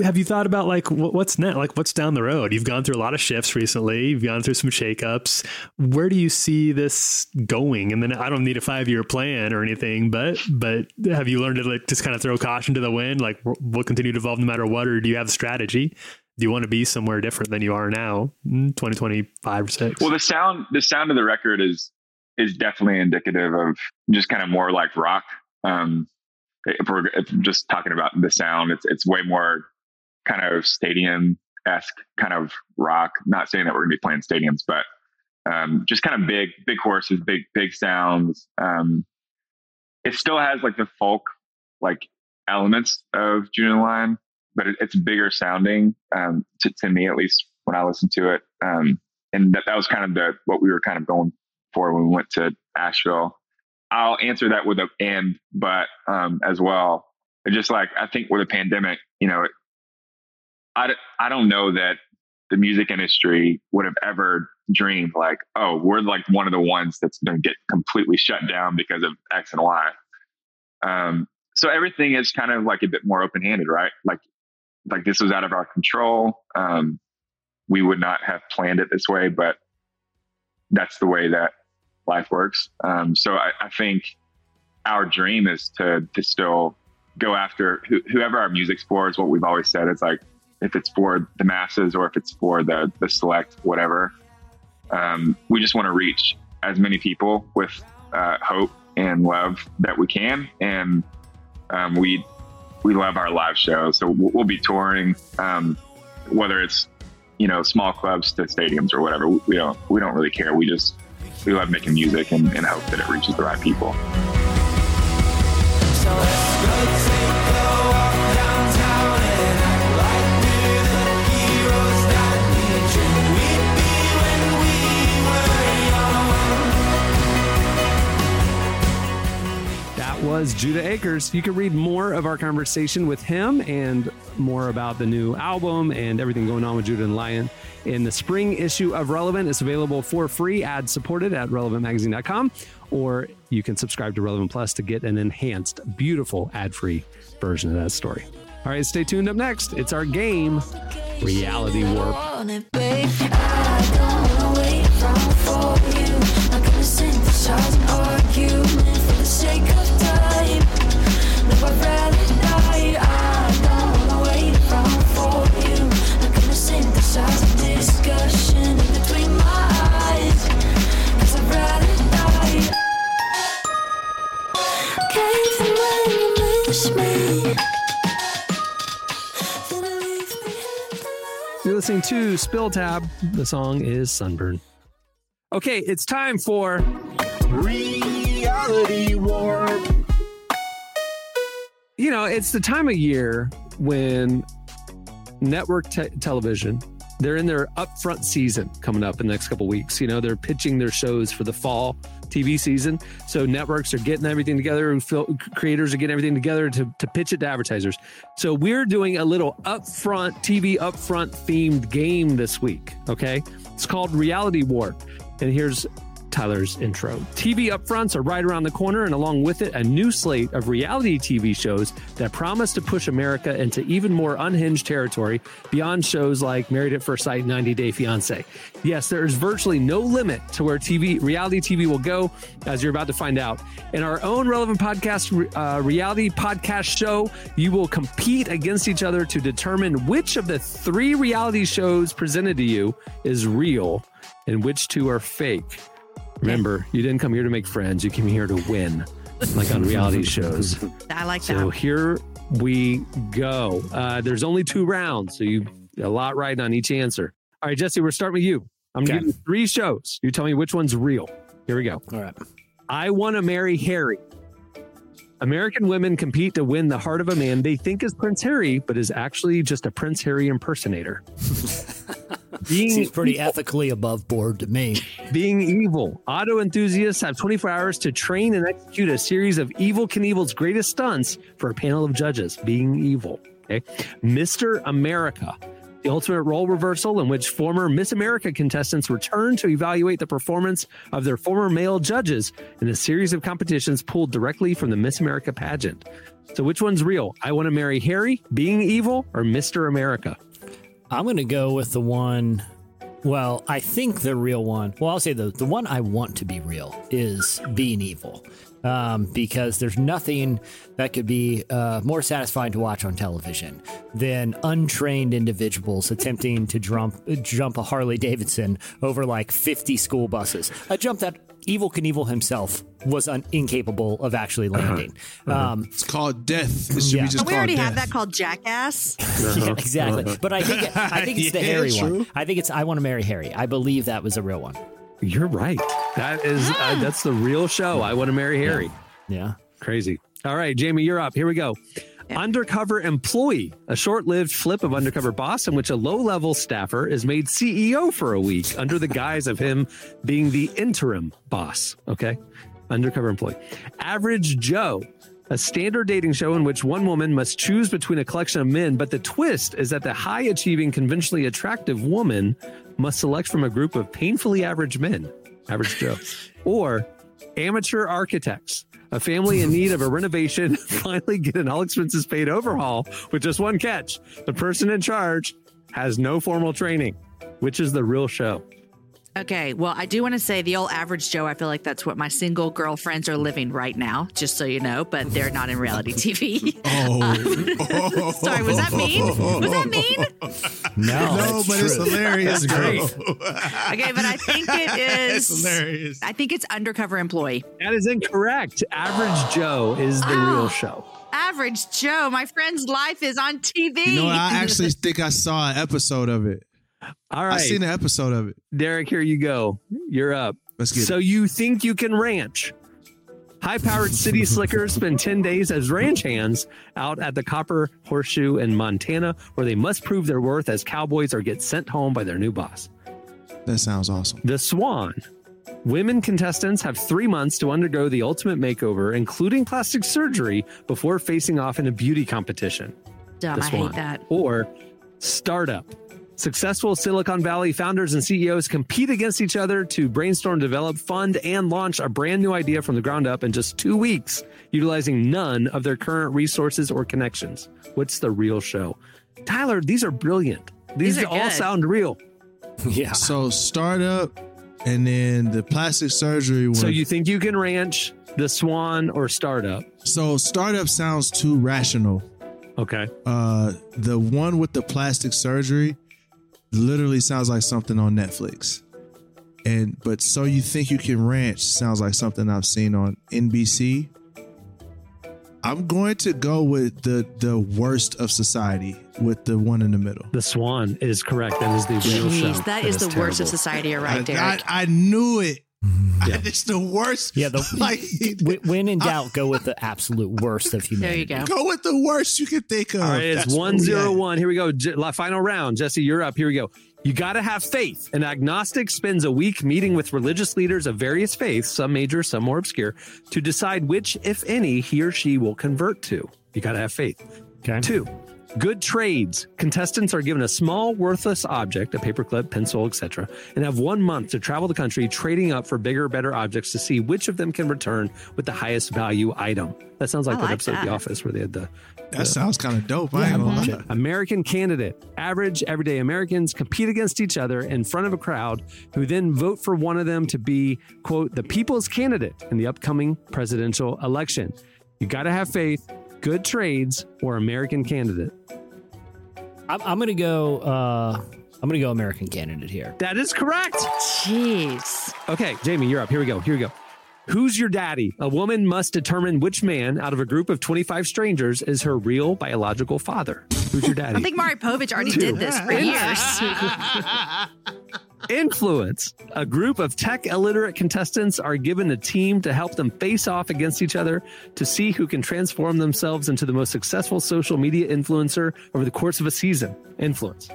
[SPEAKER 11] have you thought about like what's next? Like what's down the road? You've gone through a lot of shifts recently. You've gone through some shakeups. Where do you see this going? And then I don't need a five year plan or anything, but but have you learned to like just kind of throw caution to the wind? Like we'll continue to evolve no matter what, or do you have a strategy? Do you want to be somewhere different than you are now, twenty twenty five or six?
[SPEAKER 12] Well, the sound, the sound of the record is, is definitely indicative of just kind of more like rock. Um, if we're, if just talking about the sound, it's, it's way more kind of stadium esque kind of rock. Not saying that we're gonna be playing stadiums, but, um, just kind of big, big horses, big, big sounds. Um, it still has like the folk, like elements of June Line, but it, it's bigger sounding, um, to, to me, at least when I listen to it. Um, and that, that was kind of the, what we were kind of going for when we went to Asheville. I'll answer that with a and, but, um, as well. Just like, I think with the pandemic, you know, I, I don't know that the music industry would have ever dreamed like, oh, we're like one of the ones that's going to get completely shut down because of X and Y. Um, so everything is kind of like a bit more open handed, right? Like, like this was out of our control. Um, we would not have planned it this way, but that's the way that life works. Um, so I, I think our dream is to to still go after who, whoever our music's for. Is what we've always said. It's like if it's for the masses or if it's for the the select, whatever. Um, we just want to reach as many people with uh, hope and love that we can, and um, we we love our live shows. So we'll, we'll be touring um, whether it's you know small clubs to stadiums or whatever. We don't we don't really care. We just we love making music and, and hope that it reaches the right people.
[SPEAKER 2] That was Judah Akers. You can read more of our conversation with him and more about the new album and everything going on with Judah and Lion in the spring issue of Relevant. It's available for free, ad supported at relevantmagazine.com, or you can subscribe to Relevant Plus to get an enhanced, beautiful, ad free version of that story. All right, stay tuned up next. It's our game, Reality Warp.
[SPEAKER 1] I
[SPEAKER 2] listening to Spill Tab. The song is Sunburn. Okay, it's time for
[SPEAKER 5] Reality Warp.
[SPEAKER 2] You know, it's the time of year when network te- television, they're in their upfront season coming up in the next couple weeks. You know, they're pitching their shows for the fall TV season. So networks are getting everything together and fil- creators are getting everything together to, to pitch it to advertisers. So we're doing a little upfront TV upfront themed game this week. Okay. It's called Reality Warp. And here's Tyler's intro. TV upfronts are right around the corner, and along with it, a new slate of reality TV shows that promise to push America into even more unhinged territory beyond shows like Married at First Sight, 90 Day Fiance. Yes, there is virtually no limit to where TV reality TV will go, as you're about to find out. In our own relevant podcast, uh, reality podcast show, you will compete against each other to determine which of the three reality shows presented to you is real and which two are fake. Remember, you didn't come here to make friends. You came here to win, like on reality shows.
[SPEAKER 4] I like
[SPEAKER 2] So
[SPEAKER 4] that.
[SPEAKER 2] So here we go. Uh, there's only two rounds, so you a lot right on each answer. All right, Jesse, we're starting with you. I'm
[SPEAKER 3] Okay.
[SPEAKER 2] you three shows. You tell me which one's real. Here we go.
[SPEAKER 3] All right.
[SPEAKER 2] I want to marry Harry. American women compete to win the heart of a man they think is Prince Harry, but is actually just a Prince Harry impersonator. Being
[SPEAKER 3] Seems pretty ethically above board to me.
[SPEAKER 2] being evil. Auto enthusiasts have 24 hours to train and execute a series of Evel Knievel's greatest stunts for a panel of judges. Being evil. Okay. Mr. America. The ultimate role reversal in which former Miss America contestants return to evaluate the performance of their former male judges in a series of competitions pulled directly from the Miss America pageant. So, which one's real? I want to marry Harry, being evil, or Mr. America?
[SPEAKER 3] I'm going to go with the one. Well, I think the real one. Well, I'll say the the one I want to be real is being evil, um, because there's nothing that could be uh, more satisfying to watch on television than untrained individuals attempting to jump jump a Harley Davidson over like 50 school buses. A jump that Evel Knievel himself was un- incapable of actually landing. Um,
[SPEAKER 5] It's called death. It should
[SPEAKER 3] Yeah.
[SPEAKER 5] be just
[SPEAKER 4] we already
[SPEAKER 5] death.
[SPEAKER 4] have that called Jackass?
[SPEAKER 3] yeah, exactly. But I think I think it's the
[SPEAKER 5] Yeah,
[SPEAKER 3] Harry
[SPEAKER 5] true.
[SPEAKER 3] one. I think it's I want to marry Harry. I believe that was a real one.
[SPEAKER 2] You're right. That is uh, that's the real show. I want to marry Harry.
[SPEAKER 3] Yeah.
[SPEAKER 2] Crazy. All right, Jamie, you're up. Here we go. Undercover employee, a short lived flip of undercover boss in which a low level staffer is made CEO for a week under the guise of him being the interim boss. Okay. Undercover employee. Average Joe, a standard dating show in which one woman must choose between a collection of men, but the twist is that the high achieving, conventionally attractive woman must select from a group of painfully average men. Average Joe. Or amateur architects. A family in need of a renovation finally get an all expenses paid overhaul with just one catch. The person in charge has no formal training, which is the real show.
[SPEAKER 4] Okay, well, I do want to say the old average Joe, I feel like that's what my single girlfriends are living right now, just so you know, but they're not in reality TV.
[SPEAKER 5] Oh.
[SPEAKER 4] Sorry, was that mean? Was that mean?
[SPEAKER 3] No,
[SPEAKER 5] no,
[SPEAKER 3] it's
[SPEAKER 5] but it's hilarious.
[SPEAKER 2] That's great.
[SPEAKER 4] Okay, but I think it
[SPEAKER 5] It's hilarious.
[SPEAKER 4] I think it's undercover employee.
[SPEAKER 2] That is incorrect. Average Joe is the ah. real show.
[SPEAKER 4] average Joe. My friend's life is on TV.
[SPEAKER 5] You know, what? I actually think I saw an episode of it.
[SPEAKER 2] All right.
[SPEAKER 5] I seen an episode of it.
[SPEAKER 2] Derek, here you go. You're up.
[SPEAKER 5] Let's get
[SPEAKER 2] so
[SPEAKER 5] it.
[SPEAKER 2] you think you can ranch? High-powered city slickers spend 10 days as ranch hands out at the Copper Horseshoe in Montana, where they must prove their worth as cowboys or get sent home by their new boss.
[SPEAKER 5] That sounds awesome.
[SPEAKER 2] The Swan. Women contestants have three months to undergo the ultimate makeover, including plastic surgery, before facing off in a beauty competition.
[SPEAKER 4] Dumb, I hate that.
[SPEAKER 2] Or Startup. Successful Silicon Valley founders and CEOs compete against each other to brainstorm, develop, fund, and launch a brand new idea from the ground up in just two weeks, utilizing none of their current resources or connections. What's the real show? Tyler, these are brilliant. These,
[SPEAKER 4] These are
[SPEAKER 2] all
[SPEAKER 4] good.
[SPEAKER 2] sound real.
[SPEAKER 3] Yeah.
[SPEAKER 5] So startup, and then the plastic surgery. One.
[SPEAKER 2] So you think you can ranch the Swan or Startup?
[SPEAKER 5] so startup sounds too rational.
[SPEAKER 2] Okay.
[SPEAKER 5] Uh, the one with the plastic surgery literally sounds like something on Netflix. And but so you think you can ranch sounds like something I've seen on NBC. I'm going to go with the the worst of society with the one in the middle.
[SPEAKER 2] The Swan is correct. That is the real show.
[SPEAKER 4] Jeez, that is the worst of society. You're
[SPEAKER 5] I,
[SPEAKER 4] right, Derek.
[SPEAKER 5] I, I knew it.
[SPEAKER 2] Yeah. Mm-hmm.
[SPEAKER 5] it's the worst.
[SPEAKER 3] Yeah, the,
[SPEAKER 5] Like-
[SPEAKER 3] when in doubt, go with the absolute worst of humanity.
[SPEAKER 4] there you go.
[SPEAKER 5] Go with the worst you can think of.
[SPEAKER 2] All right, it's
[SPEAKER 5] That's
[SPEAKER 2] one
[SPEAKER 5] where we
[SPEAKER 2] zero
[SPEAKER 5] at.
[SPEAKER 2] one. Here we go. J- final round. Jesse, you're up. Here we go. You got to have faith. An agnostic spends a week meeting with religious leaders of various faiths, some major, some more obscure, to decide which, if any, he or she will convert to. You got to have faith.
[SPEAKER 3] Okay.
[SPEAKER 2] Two, good trades. Contestants are given a small, worthless object, a paperclip, pencil, etc., and have one month to travel the country trading up for bigger, better objects to see which of them can return with the highest value item. That sounds like
[SPEAKER 4] I
[SPEAKER 2] that
[SPEAKER 4] like
[SPEAKER 2] episode of. The Office where they had the
[SPEAKER 5] That sounds kind of dope. I ain't gonna lie.
[SPEAKER 2] American candidate. Average everyday Americans compete against each other in front of a crowd who then vote for one of them to be, quote, the people's candidate in the upcoming presidential election. You got to have faith, good trades, or American candidate.
[SPEAKER 3] I'm, I'm gonna go. Uh, I'm gonna go American candidate here.
[SPEAKER 2] That is correct.
[SPEAKER 4] Jeez.
[SPEAKER 2] Okay, Jamie, you're up. Here we go. Here we go. Who's your daddy? A woman must determine which man out of a group of 25 strangers is her real biological father. Who's your daddy?
[SPEAKER 4] I think Maury Povich already did this for years.
[SPEAKER 2] Influence. A group of tech illiterate contestants are given a team to help them face off against each other to see who can transform themselves into the most successful social media influencer over the course of a season. Influence.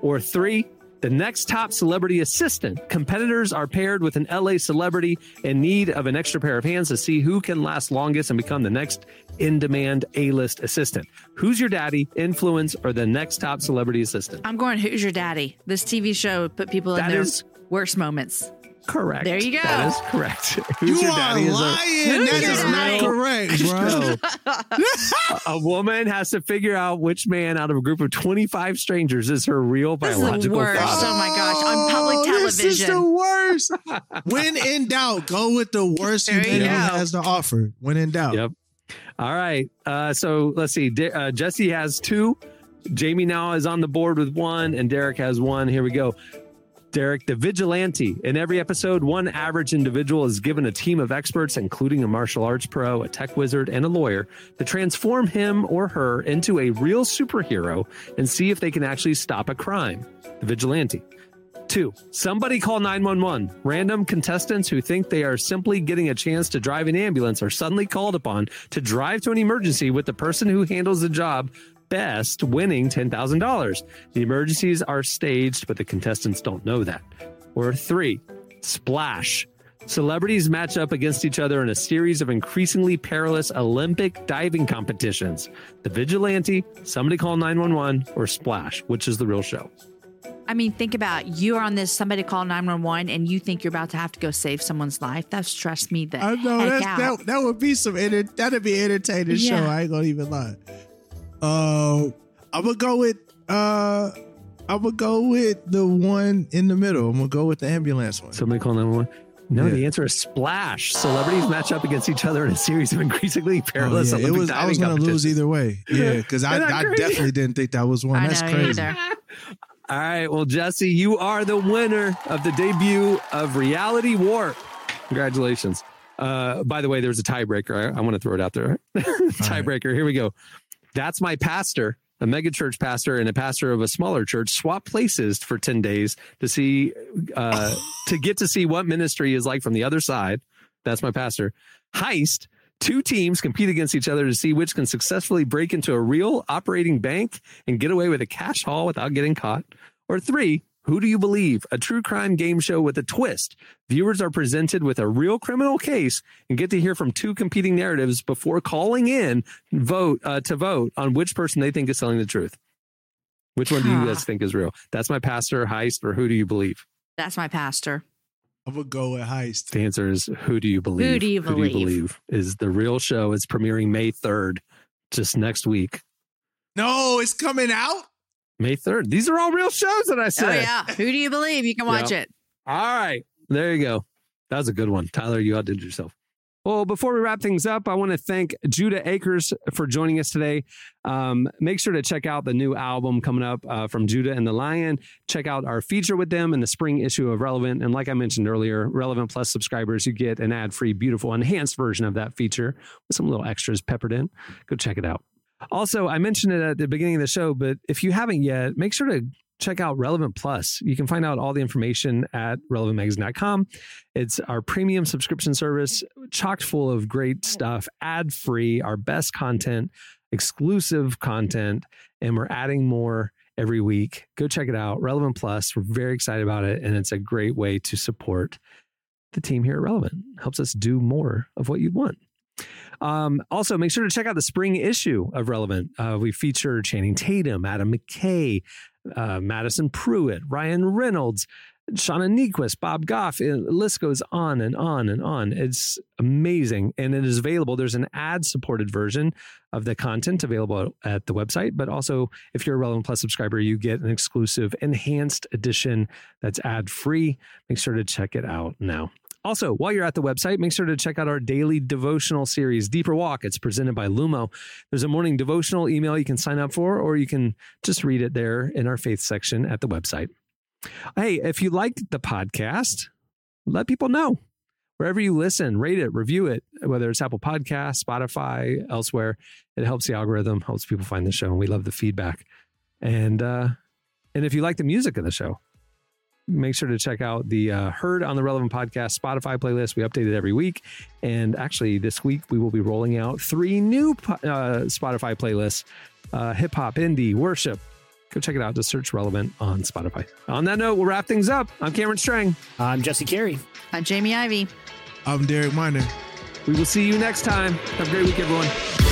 [SPEAKER 2] Or three, the next top celebrity assistant. Competitors are paired with an LA celebrity in need of an extra pair of hands to see who can last longest and become the next in demand A list assistant. Who's your daddy, influence, or the next top celebrity assistant?
[SPEAKER 4] I'm going, Who's Your Daddy? This TV show put people in
[SPEAKER 2] That
[SPEAKER 4] their
[SPEAKER 2] is-
[SPEAKER 4] worst moments.
[SPEAKER 2] Correct.
[SPEAKER 4] There you go.
[SPEAKER 2] That is correct. Who's
[SPEAKER 5] You
[SPEAKER 2] your
[SPEAKER 5] are
[SPEAKER 2] daddy is a-
[SPEAKER 5] lying. That
[SPEAKER 4] your
[SPEAKER 5] not correct, bro.
[SPEAKER 2] a woman has to figure out which man out of a group of 25 strangers is her real
[SPEAKER 4] This is the
[SPEAKER 2] biological
[SPEAKER 4] worst.
[SPEAKER 2] father.
[SPEAKER 4] Oh my gosh, on public
[SPEAKER 5] television. This is the worst. when in doubt, go with the worst
[SPEAKER 4] There you
[SPEAKER 5] humanity
[SPEAKER 4] go.
[SPEAKER 5] has to offer. When in doubt.
[SPEAKER 2] Yep. All right. Uh, so let's see. De- uh, Jesse has two. Jamie now is on the board with one, and Derek has one. Here we go. Derek, the vigilante. In every episode, one average individual is given a team of experts, including a martial arts pro, a tech wizard, and a lawyer, to transform him or her into a real superhero and see if they can actually stop a crime. The vigilante. Two, somebody call 911. Random contestants who think they are simply getting a chance to drive an ambulance are suddenly called upon to drive to an emergency with the person who handles the job best winning $10,000. The emergencies are staged, but the contestants don't know that. Or three, splash. Celebrities match up against each other in a series of increasingly perilous Olympic diving competitions. The Vigilante, Somebody Call 911, or Splash, which is the real show.
[SPEAKER 4] I mean, think about it. you are on this somebody call 911 and you think you're about to have to go save someone's life. That stressed me the
[SPEAKER 5] I know
[SPEAKER 4] heck
[SPEAKER 5] that's,
[SPEAKER 4] out.
[SPEAKER 5] that that would be some enter, that'd be entertaining show. I ain't gonna even lie. Uh, I'm gonna go with uh, I'm gonna go with the one in the middle. I'm gonna go with the ambulance one.
[SPEAKER 2] Somebody call 911. No,
[SPEAKER 5] Yeah.
[SPEAKER 2] the answer is splash. Celebrities match up against each other in a series of increasingly
[SPEAKER 5] Oh,
[SPEAKER 2] perilous
[SPEAKER 5] yeah, it
[SPEAKER 2] Olympic
[SPEAKER 5] was. I was gonna lose either way. Yeah, because I, I definitely didn't think that was one.
[SPEAKER 4] I
[SPEAKER 5] That's
[SPEAKER 4] know
[SPEAKER 5] crazy.
[SPEAKER 4] either.
[SPEAKER 2] All right. Well, Jesse, you are the winner of the debut of Reality Warp. Congratulations. Uh, by the way, there's a tiebreaker. I, I want to throw it out there. tiebreaker. Here we go. That's my pastor, a megachurch pastor and a pastor of a smaller church, swap places for 10 days to see, uh, to get to see what ministry is like from the other side. That's my pastor. Heist. Two teams compete against each other to see which can successfully break into a real operating bank and get away with a cash haul without getting caught. Or three, who do you believe? A true crime game show with a twist. Viewers are presented with a real criminal case and get to hear from two competing narratives before calling in vote uh, to vote on which person they think is telling the truth. Which one do you guys think is real? That's my pastor, heist, or who do you believe?
[SPEAKER 4] That's my pastor.
[SPEAKER 5] I'm gonna go with heist.
[SPEAKER 2] The answer is who do you believe?
[SPEAKER 4] Who do you believe?
[SPEAKER 2] is the real show. It's premiering May 3rd, just next week.
[SPEAKER 5] No, it's coming out.
[SPEAKER 2] May 3rd. These are all real shows that I said.
[SPEAKER 4] Oh yeah. Who do you believe? You can watch
[SPEAKER 2] Yep.
[SPEAKER 4] it.
[SPEAKER 2] All right. There you go. That was a good one. Tyler, you outdid yourself. Well, before we wrap things up, I want to thank Judah Akers for joining us today. Um, make sure to check out the new album coming up uh, from Judah and the Lion. Check out our feature with them in the spring issue of Relevant. And like I mentioned earlier, Relevant Plus subscribers, you get an ad free, beautiful, enhanced version of that feature with some little extras peppered in. Go check it out. Also, I mentioned it at the beginning of the show, but if you haven't yet, make sure to check out Relevant Plus. You can find out all the information at relevantmagazine.com. It's our premium subscription service, chock full of great stuff, ad free, our best content, exclusive content, and we're adding more every week. Go check it out. Relevant Plus. We're very excited about it, and it's a great way to support the team here at Relevant. Helps us do more of what you want. Um, also, make sure to check out the spring issue of Relevant. Uh, we feature Channing Tatum, Adam McKay, uh, Madison Prewett, Ryan Reynolds, Shauna Niequist, Bob Goff. The list goes on and on and on. It's amazing. And it is available. There's an ad supported version of the content available at the website. But also, if you're a Relevant Plus subscriber, you get an exclusive enhanced edition that's ad free. Make sure to check it out now. Also, while you're at the website, make sure to check out our daily devotional series, Deeper Walk. It's presented by Lumo. There's a morning devotional email you can sign up for, or you can just read it there in our faith section at the website. Hey, if you liked the podcast, let people know. Wherever you listen, rate it, review it, whether it's Apple Podcasts, Spotify, elsewhere. It helps the algorithm, helps people find the show, and we love the feedback. And uh, and if you like the music of the show, make sure to check out the uh, Heard on the Relevant Podcast Spotify playlist. We update it every week. And actually, this week we will be rolling out three new po- uh, Spotify playlists uh, hip hop, indie, worship. Go check it out. Just search Relevant on Spotify. On that note, we'll wrap things up. I'm Cameron Strang.
[SPEAKER 3] I'm Jesse Carey.
[SPEAKER 4] I'm Jamie Ivey.
[SPEAKER 5] I'm Derek Minor.
[SPEAKER 2] We will see you next time. Have a great week, everyone.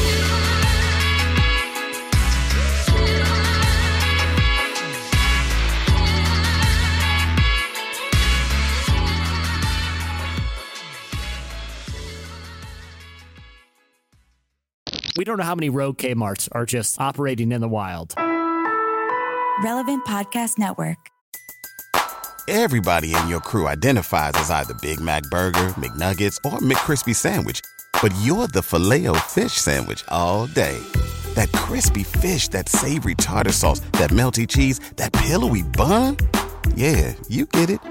[SPEAKER 3] We don't know how many rogue Kmarts are just operating in the wild.
[SPEAKER 13] Relevant Podcast Network.
[SPEAKER 14] Everybody in your crew identifies as either Big Mac Burger, McNuggets, or McCrispy Sandwich. But you're the filet fish Sandwich all day. That crispy fish, that savory tartar sauce, that melty cheese, that pillowy bun. Yeah, you get it.